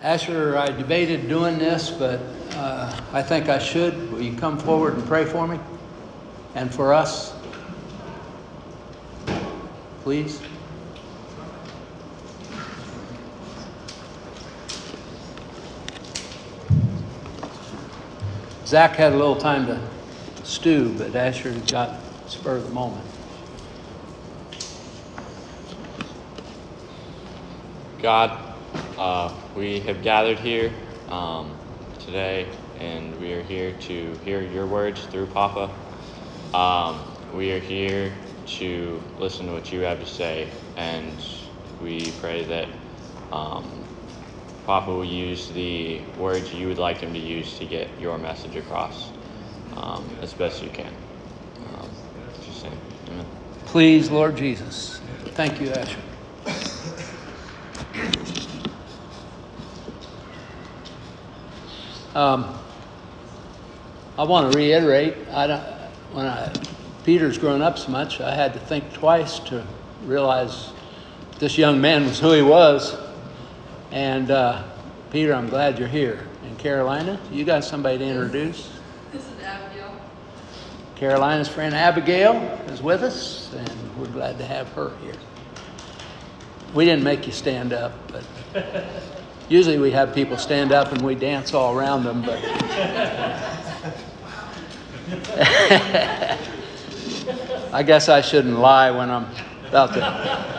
Asher, I debated doing this, but uh, I think I should. Will you come forward and pray for me and for us? Please. Zach had a little time to stew, but Asher got spur of the moment. God, uh, we have gathered here um, today, and we are here to hear your words through Papa. Um, we are here to listen to what you have to say, and we pray that um, Papa will use the words you would like him to use to get your message across um, as best you can. Um. Please, Lord Jesus. Thank you, Asher. Um, I want to reiterate, I don't, when I, Peter's grown up so much, I had to think twice to realize this young man was who he was. And uh, Peter, I'm glad you're here. And Carolina, you got somebody to introduce? This is Abigail. Carolina's friend Abigail is with us, and we're glad to have her here. We didn't make you stand up, but usually we have people stand up and we dance all around them, but. I guess I shouldn't lie when I'm about to.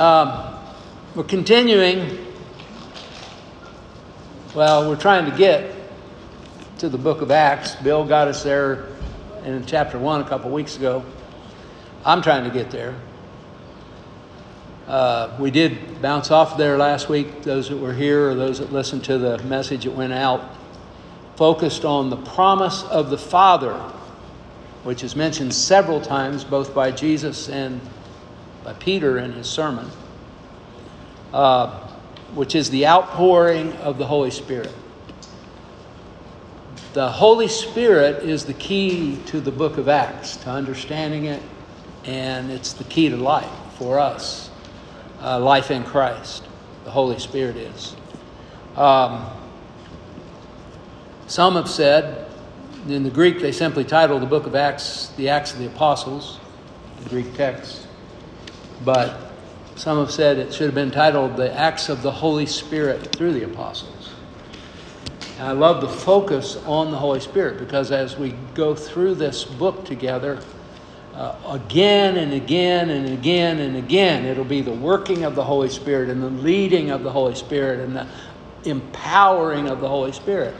Um, we're continuing. Well, we're trying to get to the book of Acts. Bill got us there in chapter 1 a couple weeks ago. I'm trying to get there. Uh, we did bounce off there last week, those that were here or those that listened to the message that went out, focused on the promise of the Father, which is mentioned several times both by Jesus and by Peter in his sermon, uh, which is the outpouring of the Holy Spirit. The Holy Spirit is the key to the book of Acts, to understanding it, and it's the key to life for us. Uh, life in Christ, the Holy Spirit is. Um, some have said, in the Greek, they simply titled the book of Acts the Acts of the Apostles, the Greek text. But some have said it should have been titled the Acts of the Holy Spirit through the Apostles. And I love the focus on the Holy Spirit because as we go through this book together, uh, again and again and again and again, it'll be the working of the Holy Spirit and the leading of the Holy Spirit and the empowering of the Holy Spirit.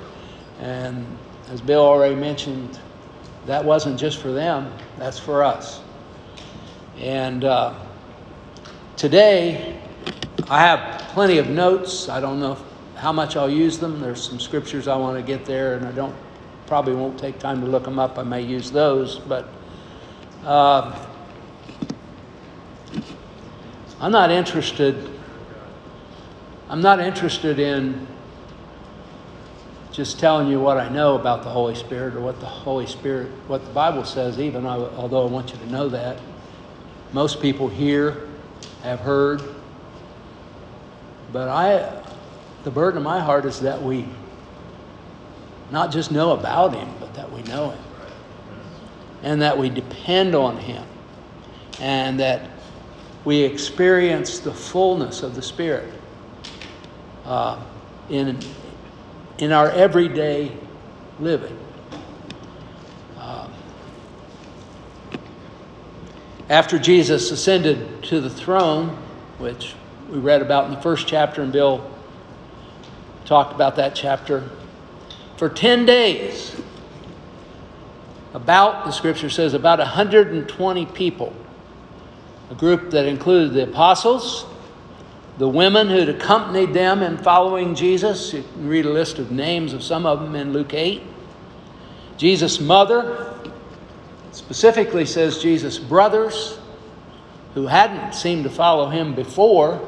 And as Bill already mentioned, that wasn't just for them, that's for us. And uh, today, I have plenty of notes. I don't know how much I'll use them. There's some scriptures I want to get there, and I don't probably won't take time to look them up. I may use those, but uh, I'm not interested. I'm not interested in just telling you what I know about the Holy Spirit or what the Holy Spirit, what the Bible says, even although I want you to know that. Most people here have heard. But I, the burden of my heart is that we not just know about Him, but that we know Him. And that we depend on Him. And that we experience the fullness of the Spirit uh, in, in our everyday living. Um, after Jesus ascended to the throne, which we read about in the first chapter, and Bill talked about that chapter, for 10 days, about, the scripture says, about 120 people, a group that included the apostles, the women who'd accompanied them in following Jesus. You can read a list of names of some of them in Luke 8. Jesus' mother, specifically says Jesus' brothers, who hadn't seemed to follow him before,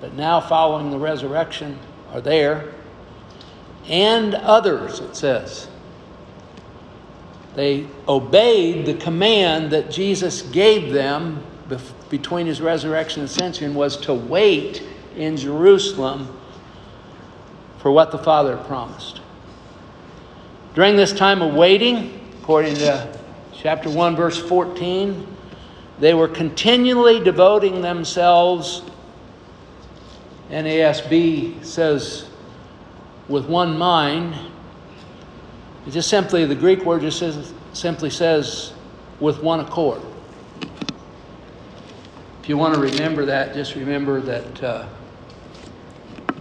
but now following the resurrection are there. And others, it says. They obeyed the command that Jesus gave them between his resurrection and ascension was to wait in Jerusalem for what the Father promised. During this time of waiting, according to chapter 1, verse 14, they were continually devoting themselves, NASB says, with one mind. It just simply, the Greek word just says, simply says, with one accord. If you want to remember that, just remember that uh,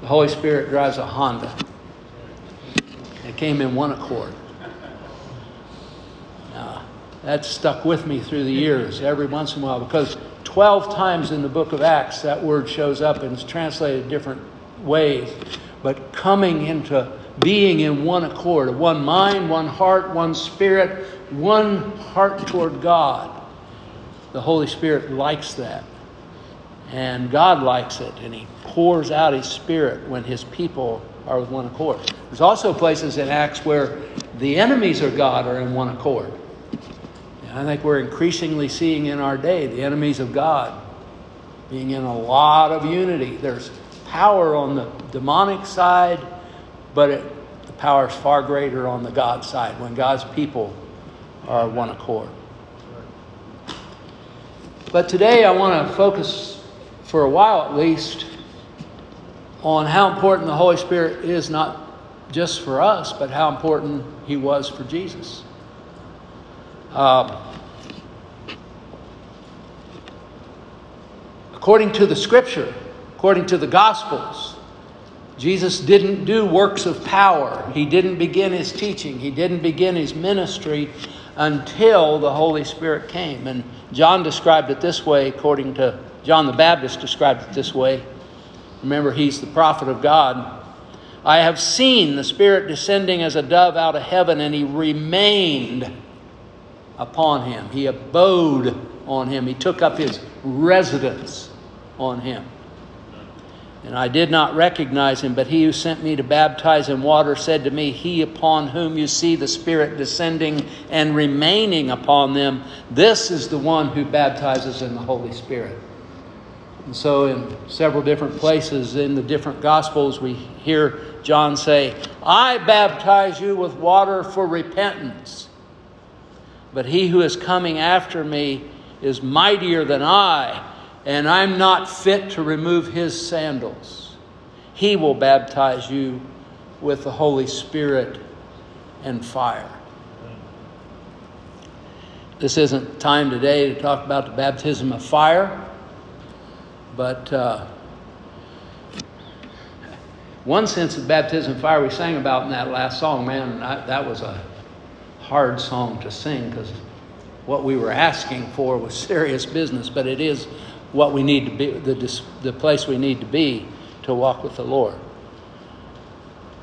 the Holy Spirit drives a Honda. It came in one accord. Now, that stuck with me through the years, every once in a while, because 12 times in the book of Acts that word shows up and is translated different ways. But coming into being in one accord, one mind, one heart, one spirit, one heart toward God. The Holy Spirit likes that. And God likes it, and He pours out His Spirit when His people are with one accord. There's also places in Acts where the enemies of God are in one accord. And I think we're increasingly seeing in our day the enemies of God being in a lot of unity. There's power on the demonic side, but it, the power is far greater on the God side when God's people are one accord. But today I want to focus, for a while at least, on how important the Holy Spirit is not just for us, but how important He was for Jesus. Um, according to the Scripture, according to the Gospels, Jesus didn't do works of power. He didn't begin his teaching. He didn't begin his ministry until the Holy Spirit came. And John described it this way, according to John the Baptist described it this way. Remember, he's the prophet of God. I have seen the Spirit descending as a dove out of heaven, and he remained upon him. He abode on him. He took up his residence on him. And I did not recognize him, but he who sent me to baptize in water said to me, He upon whom you see the Spirit descending and remaining upon them, this is the one who baptizes in the Holy Spirit. And so, in several different places in the different Gospels, we hear John say, I baptize you with water for repentance. But he who is coming after me is mightier than I and I'm not fit to remove his sandals. He will baptize you with the Holy Spirit and fire. This isn't time today to talk about the baptism of fire, but uh, one sense of baptism of fire we sang about in that last song, man, I, that was a hard song to sing because what we were asking for was serious business, but it is what we need to be, the, the place we need to be to walk with the Lord.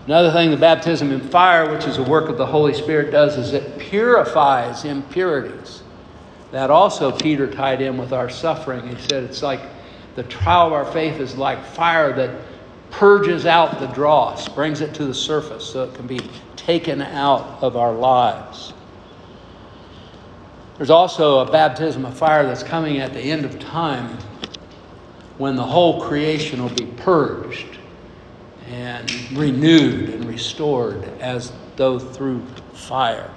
Another thing the baptism in fire, which is a work of the Holy Spirit, does is it purifies impurities. That also Peter tied in with our suffering. He said it's like the trial of our faith is like fire that purges out the dross, brings it to the surface so it can be taken out of our lives. There's also a baptism of fire that's coming at the end of time when the whole creation will be purged and renewed and restored as though through fire.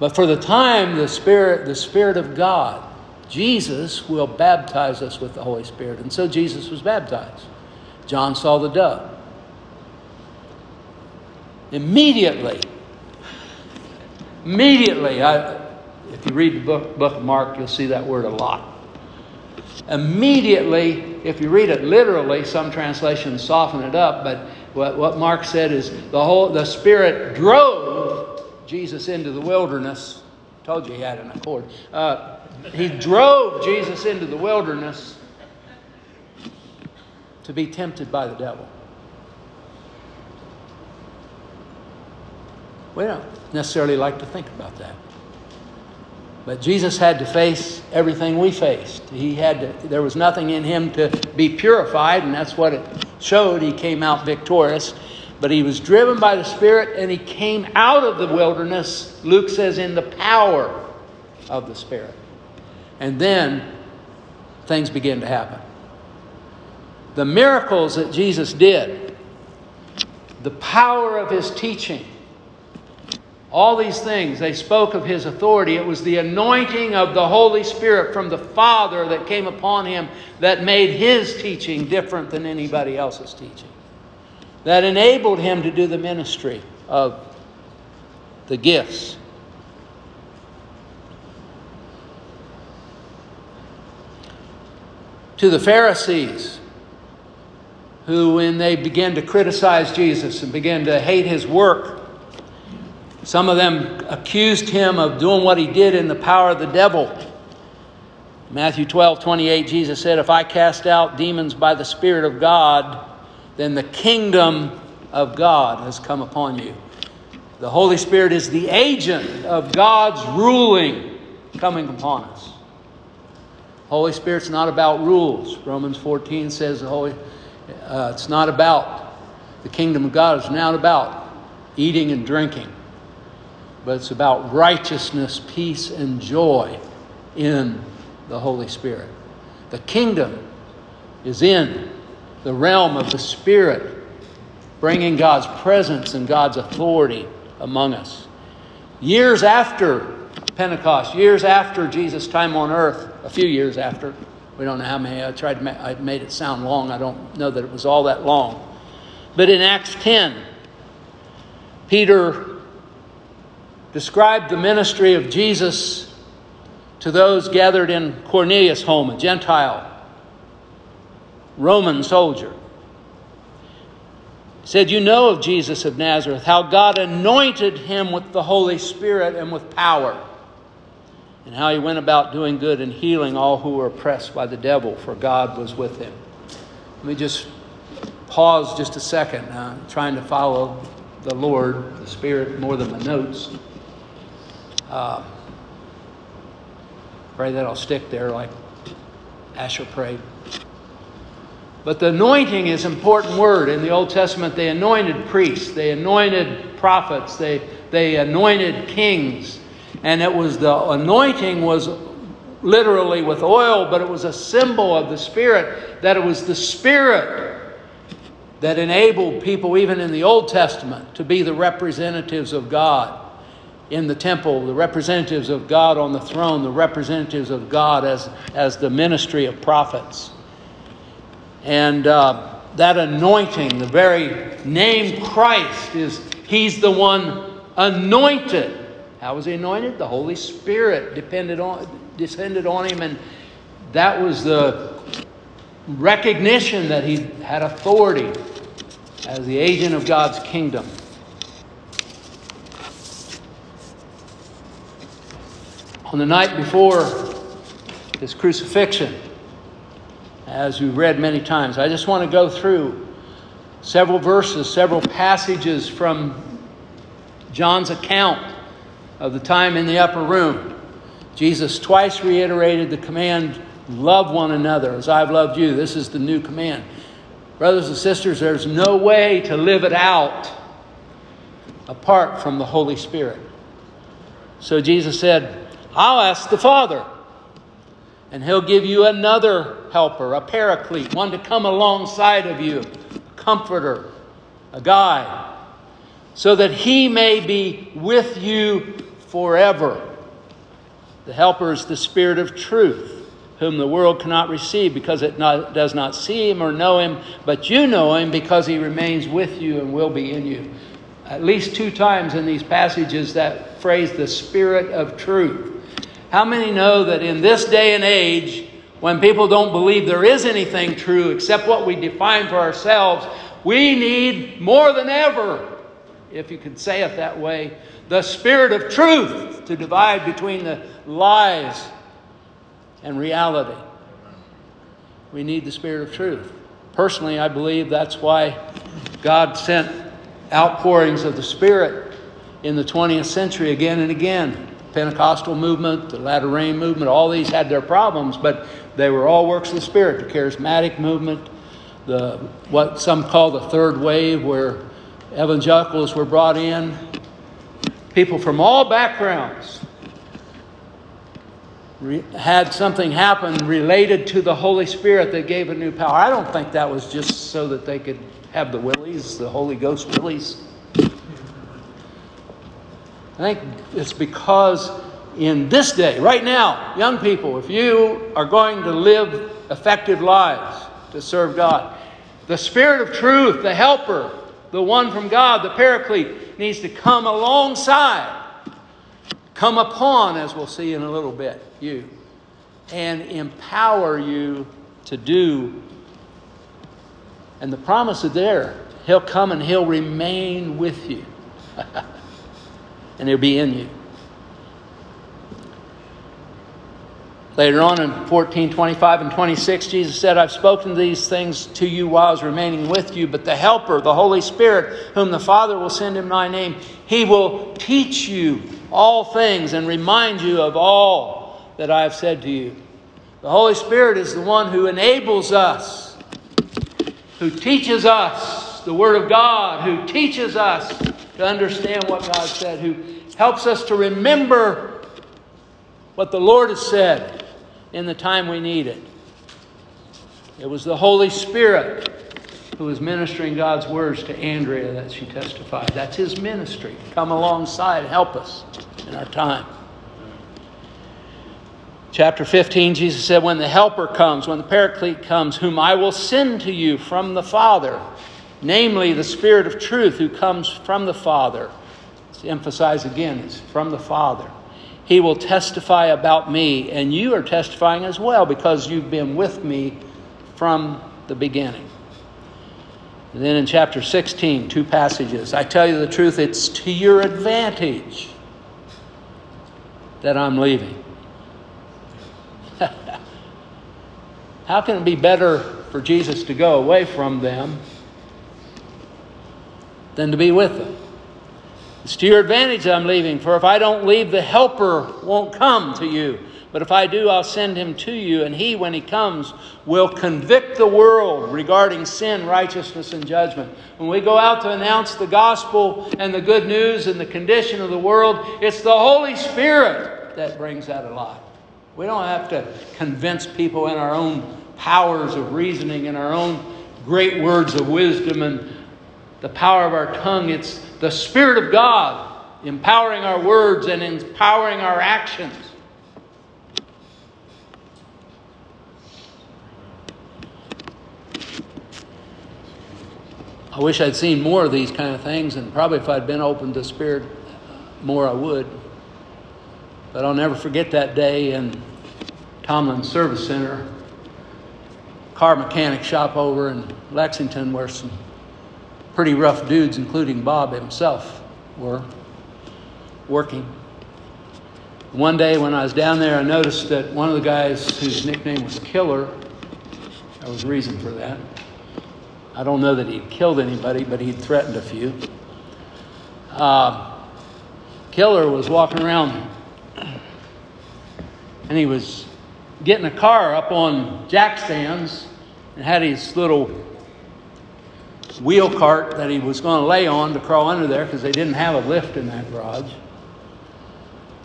But for the time, the Spirit, the Spirit of God, Jesus will baptize us with the Holy Spirit. And so Jesus was baptized. John saw the dove. Immediately, Immediately, I, if you read the book, book of Mark, you'll see that word a lot. Immediately, if you read it literally, some translations soften it up, but what, what Mark said is the whole the Spirit drove Jesus into the wilderness. Told you he had an accord. Uh, he drove Jesus into the wilderness to be tempted by the devil. We don't necessarily like to think about that. But Jesus had to face everything we faced. He had to, there was nothing in him to be purified, and that's what it showed. He came out victorious. But he was driven by the Spirit, and he came out of the wilderness, Luke says, in the power of the Spirit. And then things began to happen. the miracles that Jesus did, the power of his teaching, all these things, they spoke of his authority. It was the anointing of the Holy Spirit from the Father that came upon him that made his teaching different than anybody else's teaching, that enabled him to do the ministry of the gifts. To the Pharisees, who, when they began to criticize Jesus and began to hate his work, some of them accused him of doing what he did in the power of the devil. Matthew 12, 28, Jesus said, If I cast out demons by the Spirit of God, then the kingdom of God has come upon you. The Holy Spirit is the agent of God's ruling coming upon us. Holy Spirit's not about rules. Romans 14 says the Holy, uh, it's not about the kingdom of God. It's not about eating and drinking but it's about righteousness, peace, and joy in the Holy Spirit. The kingdom is in the realm of the Spirit, bringing God's presence and God's authority among us. Years after Pentecost, years after Jesus' time on earth, a few years after, we don't know how many, I tried to make, I made it sound long, I don't know that it was all that long. But in Acts 10, Peter described the ministry of Jesus to those gathered in Cornelius' home, a Gentile Roman soldier. He said, You know of Jesus of Nazareth, how God anointed him with the Holy Spirit and with power, and how he went about doing good and healing all who were oppressed by the devil, for God was with him. Let me just pause just a second, uh, trying to follow the Lord, the Spirit, more than my notes. Uh, pray that I'll stick there like Asher prayed. But the anointing is an important word. In the Old Testament, they anointed priests, they anointed prophets, they, they anointed kings. And it was the anointing was literally with oil, but it was a symbol of the Spirit, that it was the Spirit that enabled people, even in the Old Testament, to be the representatives of God in the temple, the representatives of God on the throne, the representatives of God as, as the ministry of prophets. And uh, that anointing, the very name Christ, is He's the one anointed. How was He anointed? The Holy Spirit depended on, descended on Him, and that was the recognition that He had authority as the agent of God's kingdom. On the night before his crucifixion, as we've read many times, I just want to go through several verses, several passages from John's account of the time in the upper room. Jesus twice reiterated the command love one another as I've loved you. This is the new command. Brothers and sisters, there's no way to live it out apart from the Holy Spirit. So Jesus said, I'll ask the Father, and He'll give you another helper, a paraclete, one to come alongside of you, a comforter, a guide, so that He may be with you forever. The helper is the Spirit of truth, whom the world cannot receive because it not, does not see Him or know Him, but you know Him because He remains with you and will be in you. At least two times in these passages, that phrase, the Spirit of truth. How many know that in this day and age, when people don't believe there is anything true except what we define for ourselves, we need more than ever, if you could say it that way, the spirit of truth to divide between the lies and reality. We need the spirit of truth. Personally, I believe that's why God sent outpourings of the Spirit in the 20th century again and again Pentecostal movement, the latter movement, all these had their problems, but they were all works of the Spirit. The charismatic movement, the what some call the third wave, where evangelicals were brought in, people from all backgrounds. re- had something happen related to the Holy Spirit that gave a new power. I don't think that was just so that they could have the willies, the Holy Ghost willies. I think it's because in this day, right now, young people, if you are going to live effective lives to serve God, the Spirit of truth, the helper, the one from God, the paraclete, needs to come alongside, come upon, as we'll see in a little bit, you, and empower you to do. And the promise is there. He'll come and he'll remain with you. and it'll be in you. Later on in 14, 25, and 26, Jesus said, I've spoken these things to you while I was remaining with you, but the Helper, the Holy Spirit, whom the Father will send in my name, he will teach you all things and remind you of all that I have said to you. The Holy Spirit is the one who enables us, who teaches us the Word of God, who teaches us to understand what God said, who helps us to remember what the Lord has said in the time we need it. It was the Holy Spirit who was ministering God's words to Andrea that she testified. That's his ministry. Come alongside, help us in our time. Chapter 15, Jesus said, When the Helper comes, when the Paraclete comes, whom I will send to you from the Father, namely the Spirit of truth who comes from the Father. Let's emphasize again, it's from the Father. He will testify about me, and you are testifying as well because you've been with me from the beginning. And then in chapter 16, two passages. I tell you the truth, it's to your advantage that I'm leaving. How can it be better for Jesus to go away from them than to be with them? It's to your advantage I'm leaving, for if I don't leave, the Helper won't come to you. But if I do, I'll send him to you, and he, when he comes, will convict the world regarding sin, righteousness, and judgment. When we go out to announce the gospel and the good news and the condition of the world, it's the Holy Spirit that brings that alive. We don't have to convince people in our own powers of reasoning and our own great words of wisdom and the power of our tongue. It's the Spirit of God empowering our words and empowering our actions. I wish I'd seen more of these kind of things, and probably if I'd been open to Spirit uh, more, I would. But I'll never forget that day in Tomlin Service Center, car mechanic shop over in Lexington, where some pretty rough dudes, including Bob himself, were working. One day when I was down there, I noticed that one of the guys whose nickname was Killer, there was a reason for that. I don't know that he'd killed anybody, but he'd threatened a few. Uh, Killer was walking around and he was getting a car up on jack stands and had his little wheel cart that he was going to lay on to crawl under there because they didn't have a lift in that garage.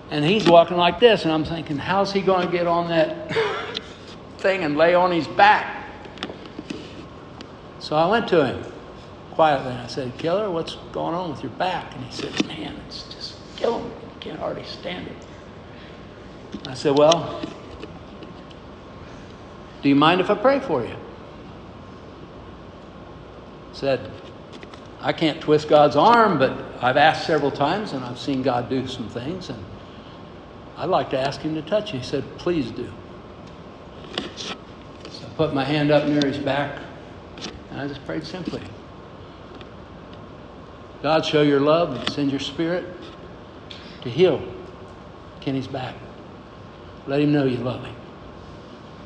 And he's walking like this, and I'm thinking, how's he going to get on that thing and lay on his back? So I went to him quietly and I said, Killer, what's going on with your back? And he said, Man, it's just killing me. I can't hardly stand it. I said, Well, do you mind if I pray for you? Said, I can't twist God's arm, but I've asked several times and I've seen God do some things, and I'd like to ask Him to touch you. He said, Please do. So I put my hand up near his back and I just prayed simply God, show your love and send your spirit to heal Kenny's back. Let him know you love him.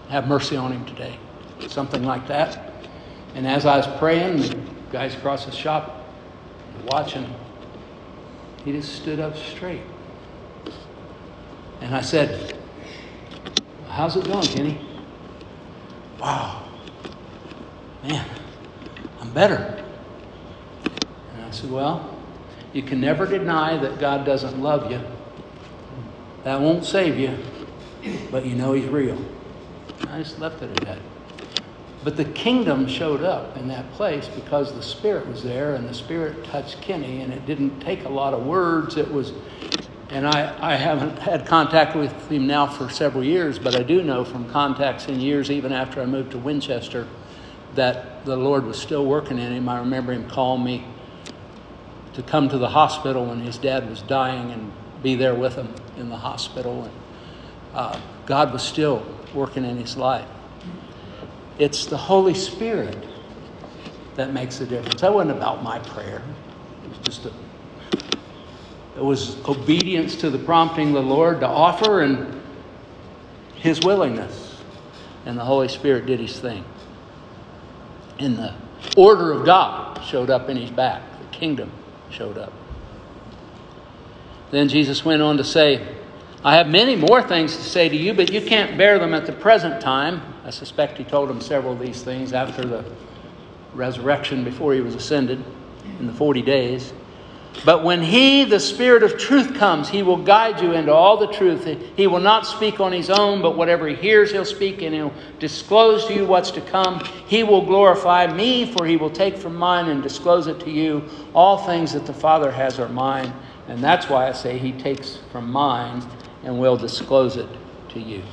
Have mercy on him today. Something like that. And as I was praying, the guys across the shop watching, he just stood up straight. And I said, How's it going, Kenny? Wow. Man, I'm better. And I said, Well, you can never deny that God doesn't love you. That won't save you. but you know he's real. I just left it at that. But the kingdom showed up in that place because the Spirit was there and the Spirit touched Kenny, and it didn't take a lot of words. It was, and I, I haven't had contact with him now for several years, but I do know from contacts in years, even after I moved to Winchester, that the Lord was still working in him. I remember him calling me to come to the hospital when his dad was dying and be there with him in the hospital. And uh, God was still working in his life. It's the Holy Spirit that makes the difference. That wasn't about my prayer. It was just a it was obedience to the prompting of the Lord to offer and his willingness. And the Holy Spirit did his thing. And the order of God showed up in his back. The kingdom showed up. Then Jesus went on to say, I have many more things to say to you, but you can't bear them at the present time. I suspect he told them several of these things after the resurrection before he was ascended in the 40 days. But when he, the Spirit of truth, comes, he will guide you into all the truth. He will not speak on his own, but whatever he hears, he'll speak, and he'll disclose to you what's to come. He will glorify me, for he will take from mine and disclose it to you. All things that the Father has are mine. And that's why I say he takes from mine and will disclose it to you.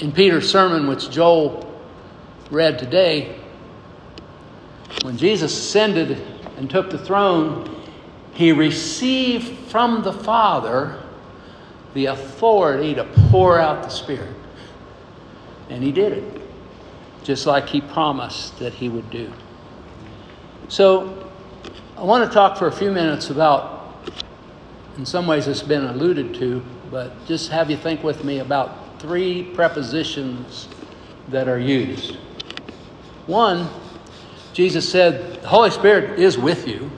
In Peter's sermon, which Joel read today, when Jesus ascended and took the throne, he received from the Father the authority to pour out the Spirit. And he did it, just like he promised that he would do. So, I want to talk for a few minutes about, in some ways, it's been alluded to, but just have you think with me about three prepositions that are used. One, Jesus said, The Holy Spirit is with you.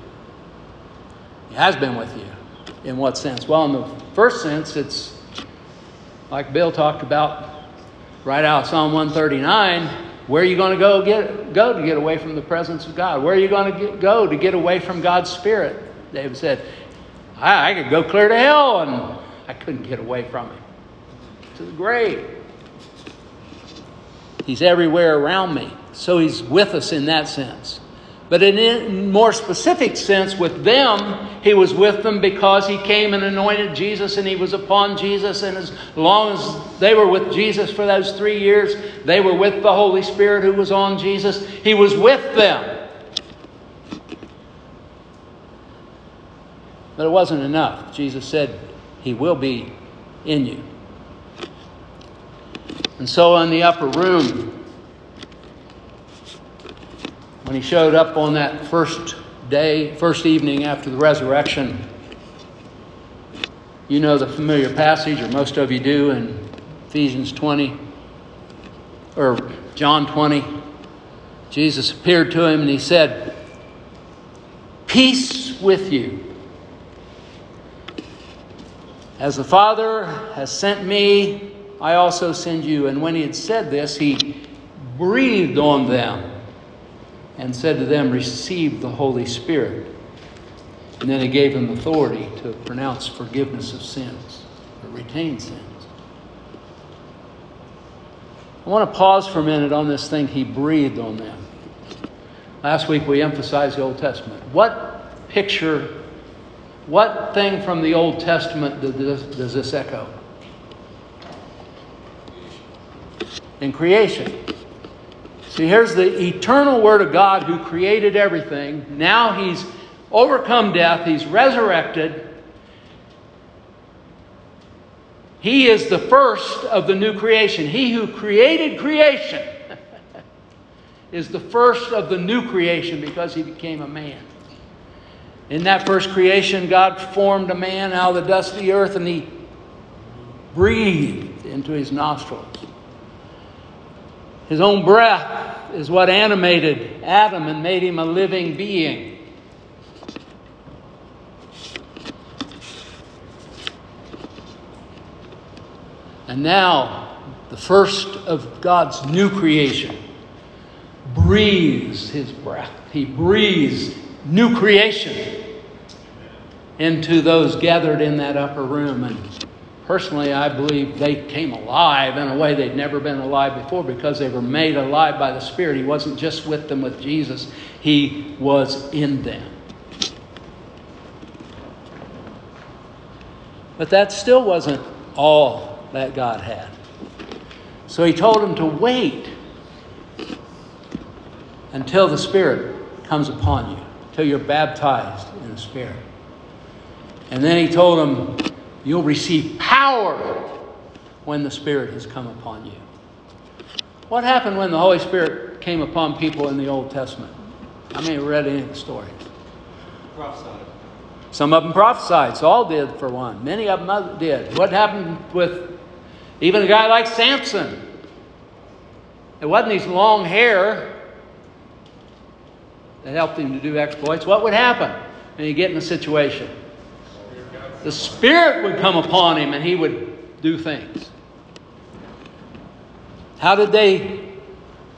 He has been with you. In what sense? Well, in the first sense, it's like Bill talked about right out Psalm 139 where are you going to go get go to get away from the presence of God? Where are you going to get, go to get away from God's Spirit? David said, I, I could go clear to hell, and I couldn't get away from Him. To the grave. He's everywhere around me. So He's with us in that sense. But in a more specific sense, with them, he was with them because he came and anointed Jesus and he was upon Jesus. And as long as they were with Jesus for those three years, they were with the Holy Spirit who was on Jesus. He was with them. But it wasn't enough. Jesus said, He will be in you. And so in the upper room, when he showed up on that first day, first evening after the resurrection, you know the familiar passage, or most of you do, in Ephesians 20, or John 20. Jesus appeared to him and he said, Peace with you. As the Father has sent me, I also send you. And when he had said this, he breathed on them and said to them, Receive the Holy Spirit. And then he gave them authority to pronounce forgiveness of sins or retain sins. I want to pause for a minute on this thing he breathed on them. Last week we emphasized the Old Testament. What picture, what thing from the Old Testament does this, does this echo? In creation. See, here's the eternal Word of God who created everything. Now He's overcome death, He's resurrected. He is the first of the new creation. He who created creation is the first of the new creation because He became a man. In that first creation, God formed a man out of the dust of the earth and He breathed into his nostrils his own breath is what animated Adam and made him a living being. And now, the first of God's new creation breathes his breath. He breathes new creation into those gathered in that upper room. And personally, I believe they came alive in a way they'd never been alive before because they were made alive by the Spirit. He wasn't just with them with Jesus, He was in them. But that still wasn't all that God had. So He told them to wait until the Spirit comes upon you, until you're baptized in the Spirit. And then he told them, You'll receive power when the Spirit has come upon you. What happened when the Holy Spirit came upon people in the Old Testament? I mean, read any of the stories. Prophesied. Some of them prophesied. Saul did, for one. Many of them did. What happened with even a guy like Samson? It wasn't his long hair that helped him to do exploits. What would happen when you get in a situation? The Spirit would come upon him and he would do things. How did they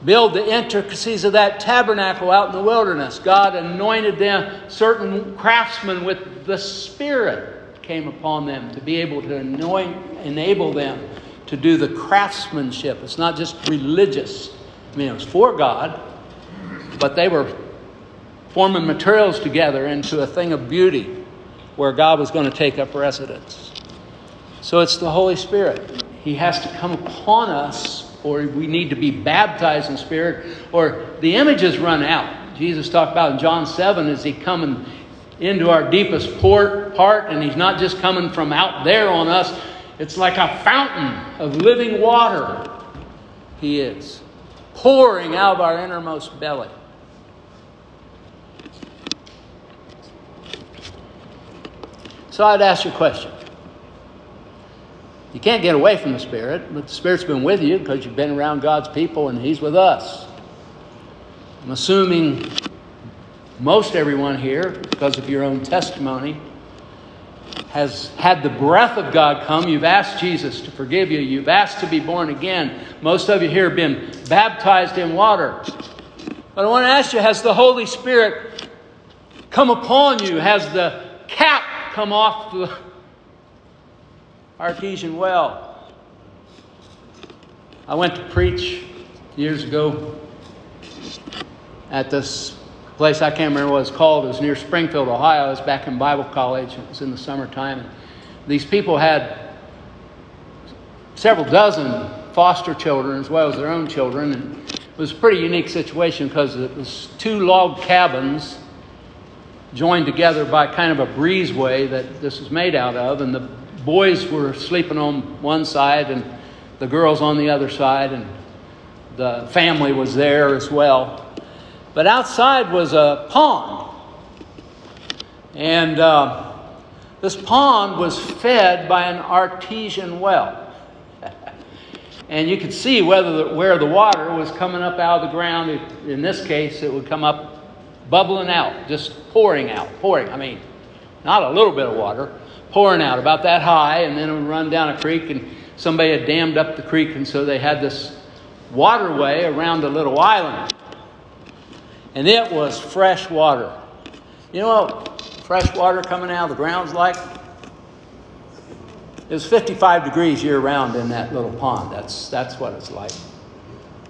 build the intricacies of that tabernacle out in the wilderness? God anointed them, certain craftsmen with the Spirit came upon them to be able to anoint, enable them to do the craftsmanship. It's not just religious. I mean, it was for God, but they were forming materials together into a thing of beauty where God was going to take up residence. So it's the Holy Spirit. He has to come upon us, or we need to be baptized in Spirit, or the images run out. Jesus talked about in John 7 is he coming into our deepest port, part, and he's not just coming from out there on us. It's like a fountain of living water. He is pouring out of our innermost belly. So I'd ask you a question. You can't get away from the Spirit, but the Spirit's been with you because you've been around God's people and He's with us. I'm assuming most everyone here, because of your own testimony, has had the breath of God come. You've asked Jesus to forgive you. You've asked to be born again. Most of you here have been baptized in water. But I want to ask you has the Holy Spirit come upon you? Has the cap come off the artesian well. I went to preach years ago at this place I can't remember what it's called. It was near Springfield, Ohio. It was back in Bible college. It was in the summertime. And these people had several dozen foster children as well as their own children. And it was a pretty unique situation because it was two log cabins joined together by kind of a breezeway that this is made out of, and the boys were sleeping on one side and the girls on the other side, and the family was there as well. But outside was a pond, and uh, this pond was fed by an artesian well. and you could see whether the, where the water was coming up out of the ground. In this case, it would come up bubbling out, just pouring out, pouring. I mean, not a little bit of water, pouring out about that high, and then it would run down a creek, and somebody had dammed up the creek, and so they had this waterway around a little island. And it was fresh water. You know what fresh water coming out of the ground's like? It was 55 degrees year round in that little pond. That's, that's what it's like.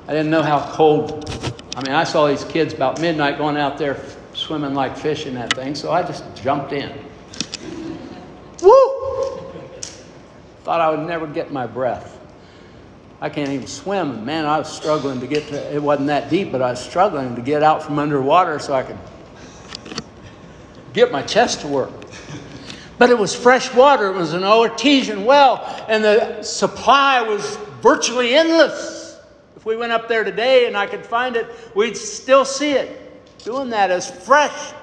I didn't know how cold I mean, I saw these kids about midnight going out there swimming like fish in that thing, so I just jumped in. Woo! Thought I would never get my breath. I can't even swim, man, I was struggling to get to it wasn't that deep, but I was struggling to get out from underwater so I could get my chest to work. But it was fresh water, it was an artesian well, and the supply was virtually endless we went up there today and I could find it, we'd still see it. Doing that as fresh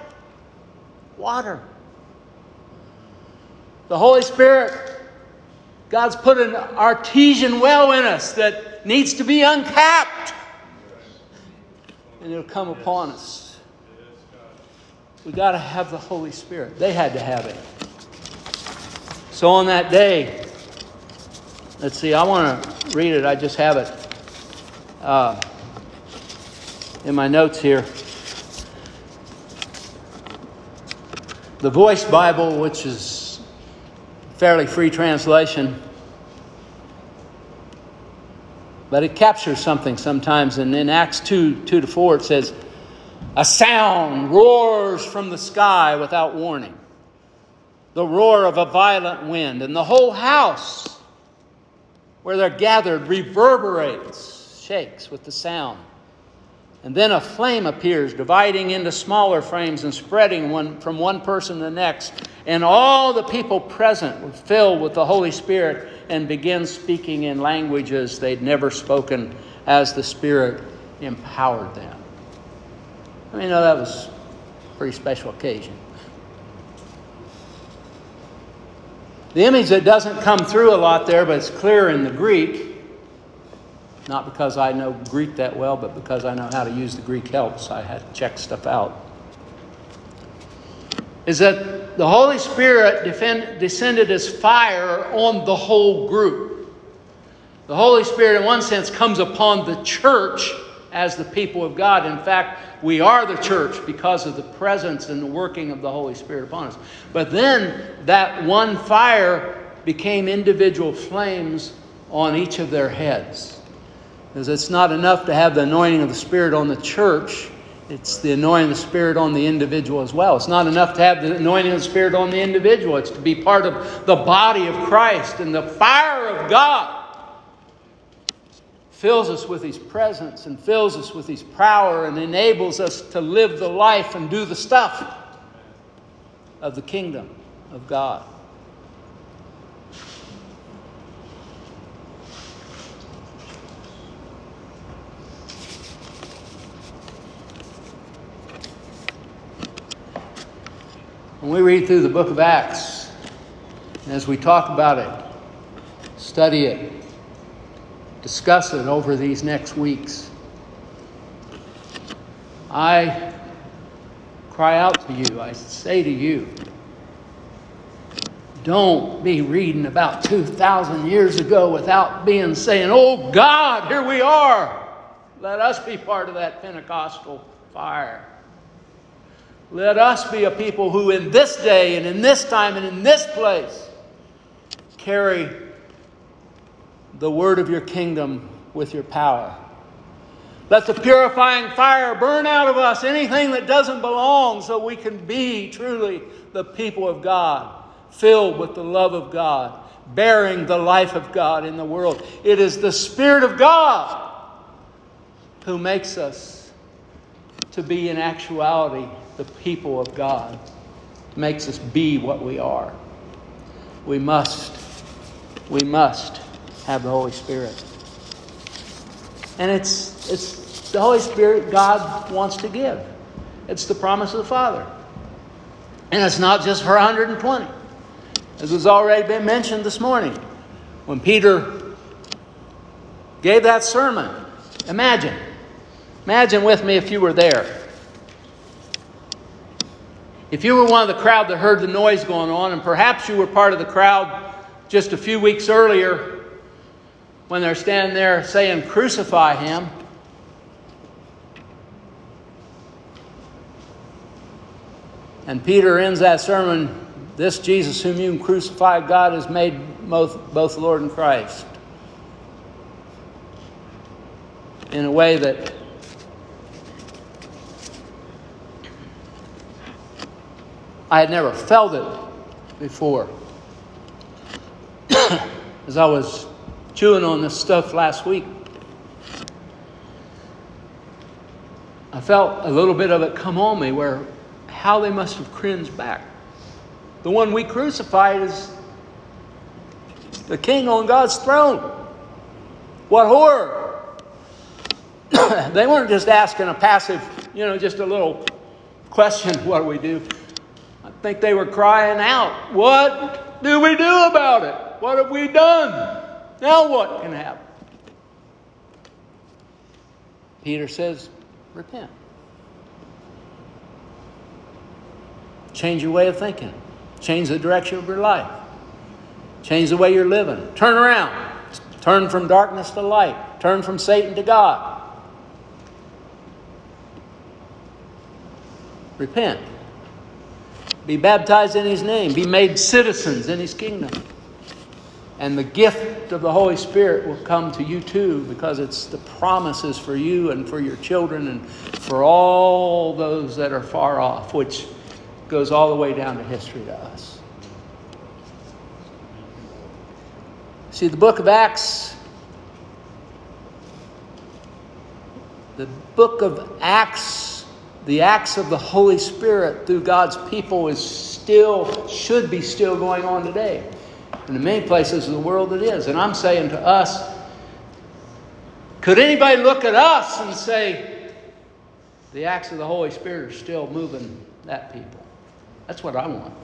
water. The Holy Spirit, God's put an artesian well in us that needs to be uncapped. And it'll come upon us. We got to have the Holy Spirit. They had to have it. So on that day, let's see, I want to read it. I just have it uh, in my notes here. The Voice Bible, which is fairly free translation, but it captures something sometimes. And in Acts 2 2 to 4, it says, A sound roars from the sky without warning, the roar of a violent wind, and the whole house where they're gathered reverberates, shakes with the sound. And then a flame appears, dividing into smaller flames and spreading one, from one person to the next. And all the people present were filled with the Holy Spirit and began speaking in languages they'd never spoken as the Spirit empowered them. I mean, that was a pretty special occasion. The image that doesn't come through a lot there, but it's clear in the Greek, not because I know Greek that well, but because I know how to use the Greek helps. I had to check stuff out. Is that the Holy Spirit defend, descended as fire on the whole group. The Holy Spirit, in one sense, comes upon the church as the people of God. In fact, we are the church because of the presence and the working of the Holy Spirit upon us. But then that one fire became individual flames on each of their heads. Because it's not enough to have the anointing of the Spirit on the church, it's the anointing of the Spirit on the individual as well. It's not enough to have the anointing of the Spirit on the individual, it's to be part of the body of Christ. And the fire of God fills us with His presence and fills us with His power and enables us to live the life and do the stuff of the kingdom of God. When we read through the book of Acts, as we talk about it, study it, discuss it over these next weeks, I cry out to you, I say to you, don't be reading about 2,000 years ago without being saying, Oh God, here we are. Let us be part of that Pentecostal fire. Let us be a people who, in this day and in this time and in this place, carry the word of your kingdom with your power. Let the purifying fire burn out of us anything that doesn't belong so we can be truly the people of God, filled with the love of God, bearing the life of God in the world. It is the Spirit of God who makes us to be in actuality the people of God, makes us be what we are. We must, we must have the Holy Spirit. And it's, it's the Holy Spirit God wants to give. It's the promise of the Father. And it's not just for 120. As has already been mentioned this morning, when Peter gave that sermon, imagine, imagine with me if you were there. If you were one of the crowd that heard the noise going on, and perhaps you were part of the crowd just a few weeks earlier when they're standing there saying, Crucify him. And Peter ends that sermon this Jesus, whom you crucified, God has made both, both Lord and Christ. In a way that I had never felt it before. As I was chewing on this stuff last week, I felt a little bit of it come on me where how they must have cringed back. The one we crucified is the king on God's throne. What horror! they weren't just asking a passive, you know, just a little question, what do we do? Think they were crying out, What do we do about it? What have we done? Now what can happen? Peter says, Repent. Change your way of thinking. Change the direction of your life. Change the way you're living. Turn around. Turn from darkness to light. Turn from Satan to God. Repent. Be baptized in his name, be made citizens in his kingdom. And the gift of the Holy Spirit will come to you too because it's the promises for you and for your children and for all those that are far off, which goes all the way down to history to us. See, the book of Acts, the book of Acts, the acts of the Holy Spirit through God's people is still, should be still going on today. And in many places of the world it is. And I'm saying to us, could anybody look at us and say, the acts of the Holy Spirit are still moving that people? That's what I want.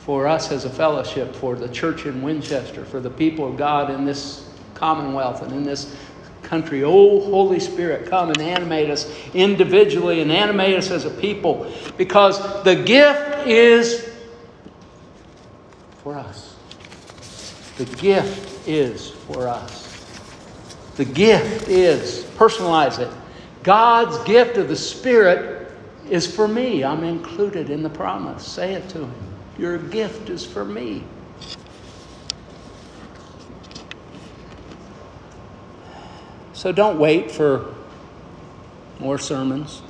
For us as a fellowship, for the church in Winchester, for the people of God in this commonwealth and in this country. Oh, Holy Spirit, come and animate us individually and animate us as a people because the gift is for us. The gift is for us. The gift is, personalize it. God's gift of the Spirit is for me. I'm included in the promise. Say it to Him. Your gift is for me. So don't wait for more sermons.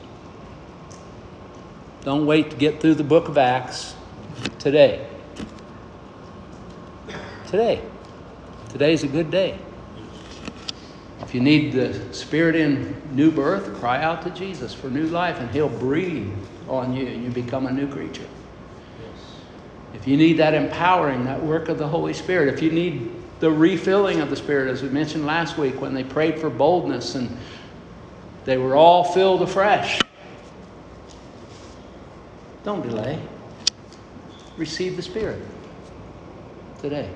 Don't wait to get through the book of Acts today. Today. Today's a good day. If you need the Spirit in new birth, cry out to Jesus for new life, and He'll breathe on you, and you become a new creature. If you need that empowering, that work of the Holy Spirit, if you need the refilling of the Spirit, as we mentioned last week when they prayed for boldness and they were all filled afresh, don't delay. Receive the Spirit today.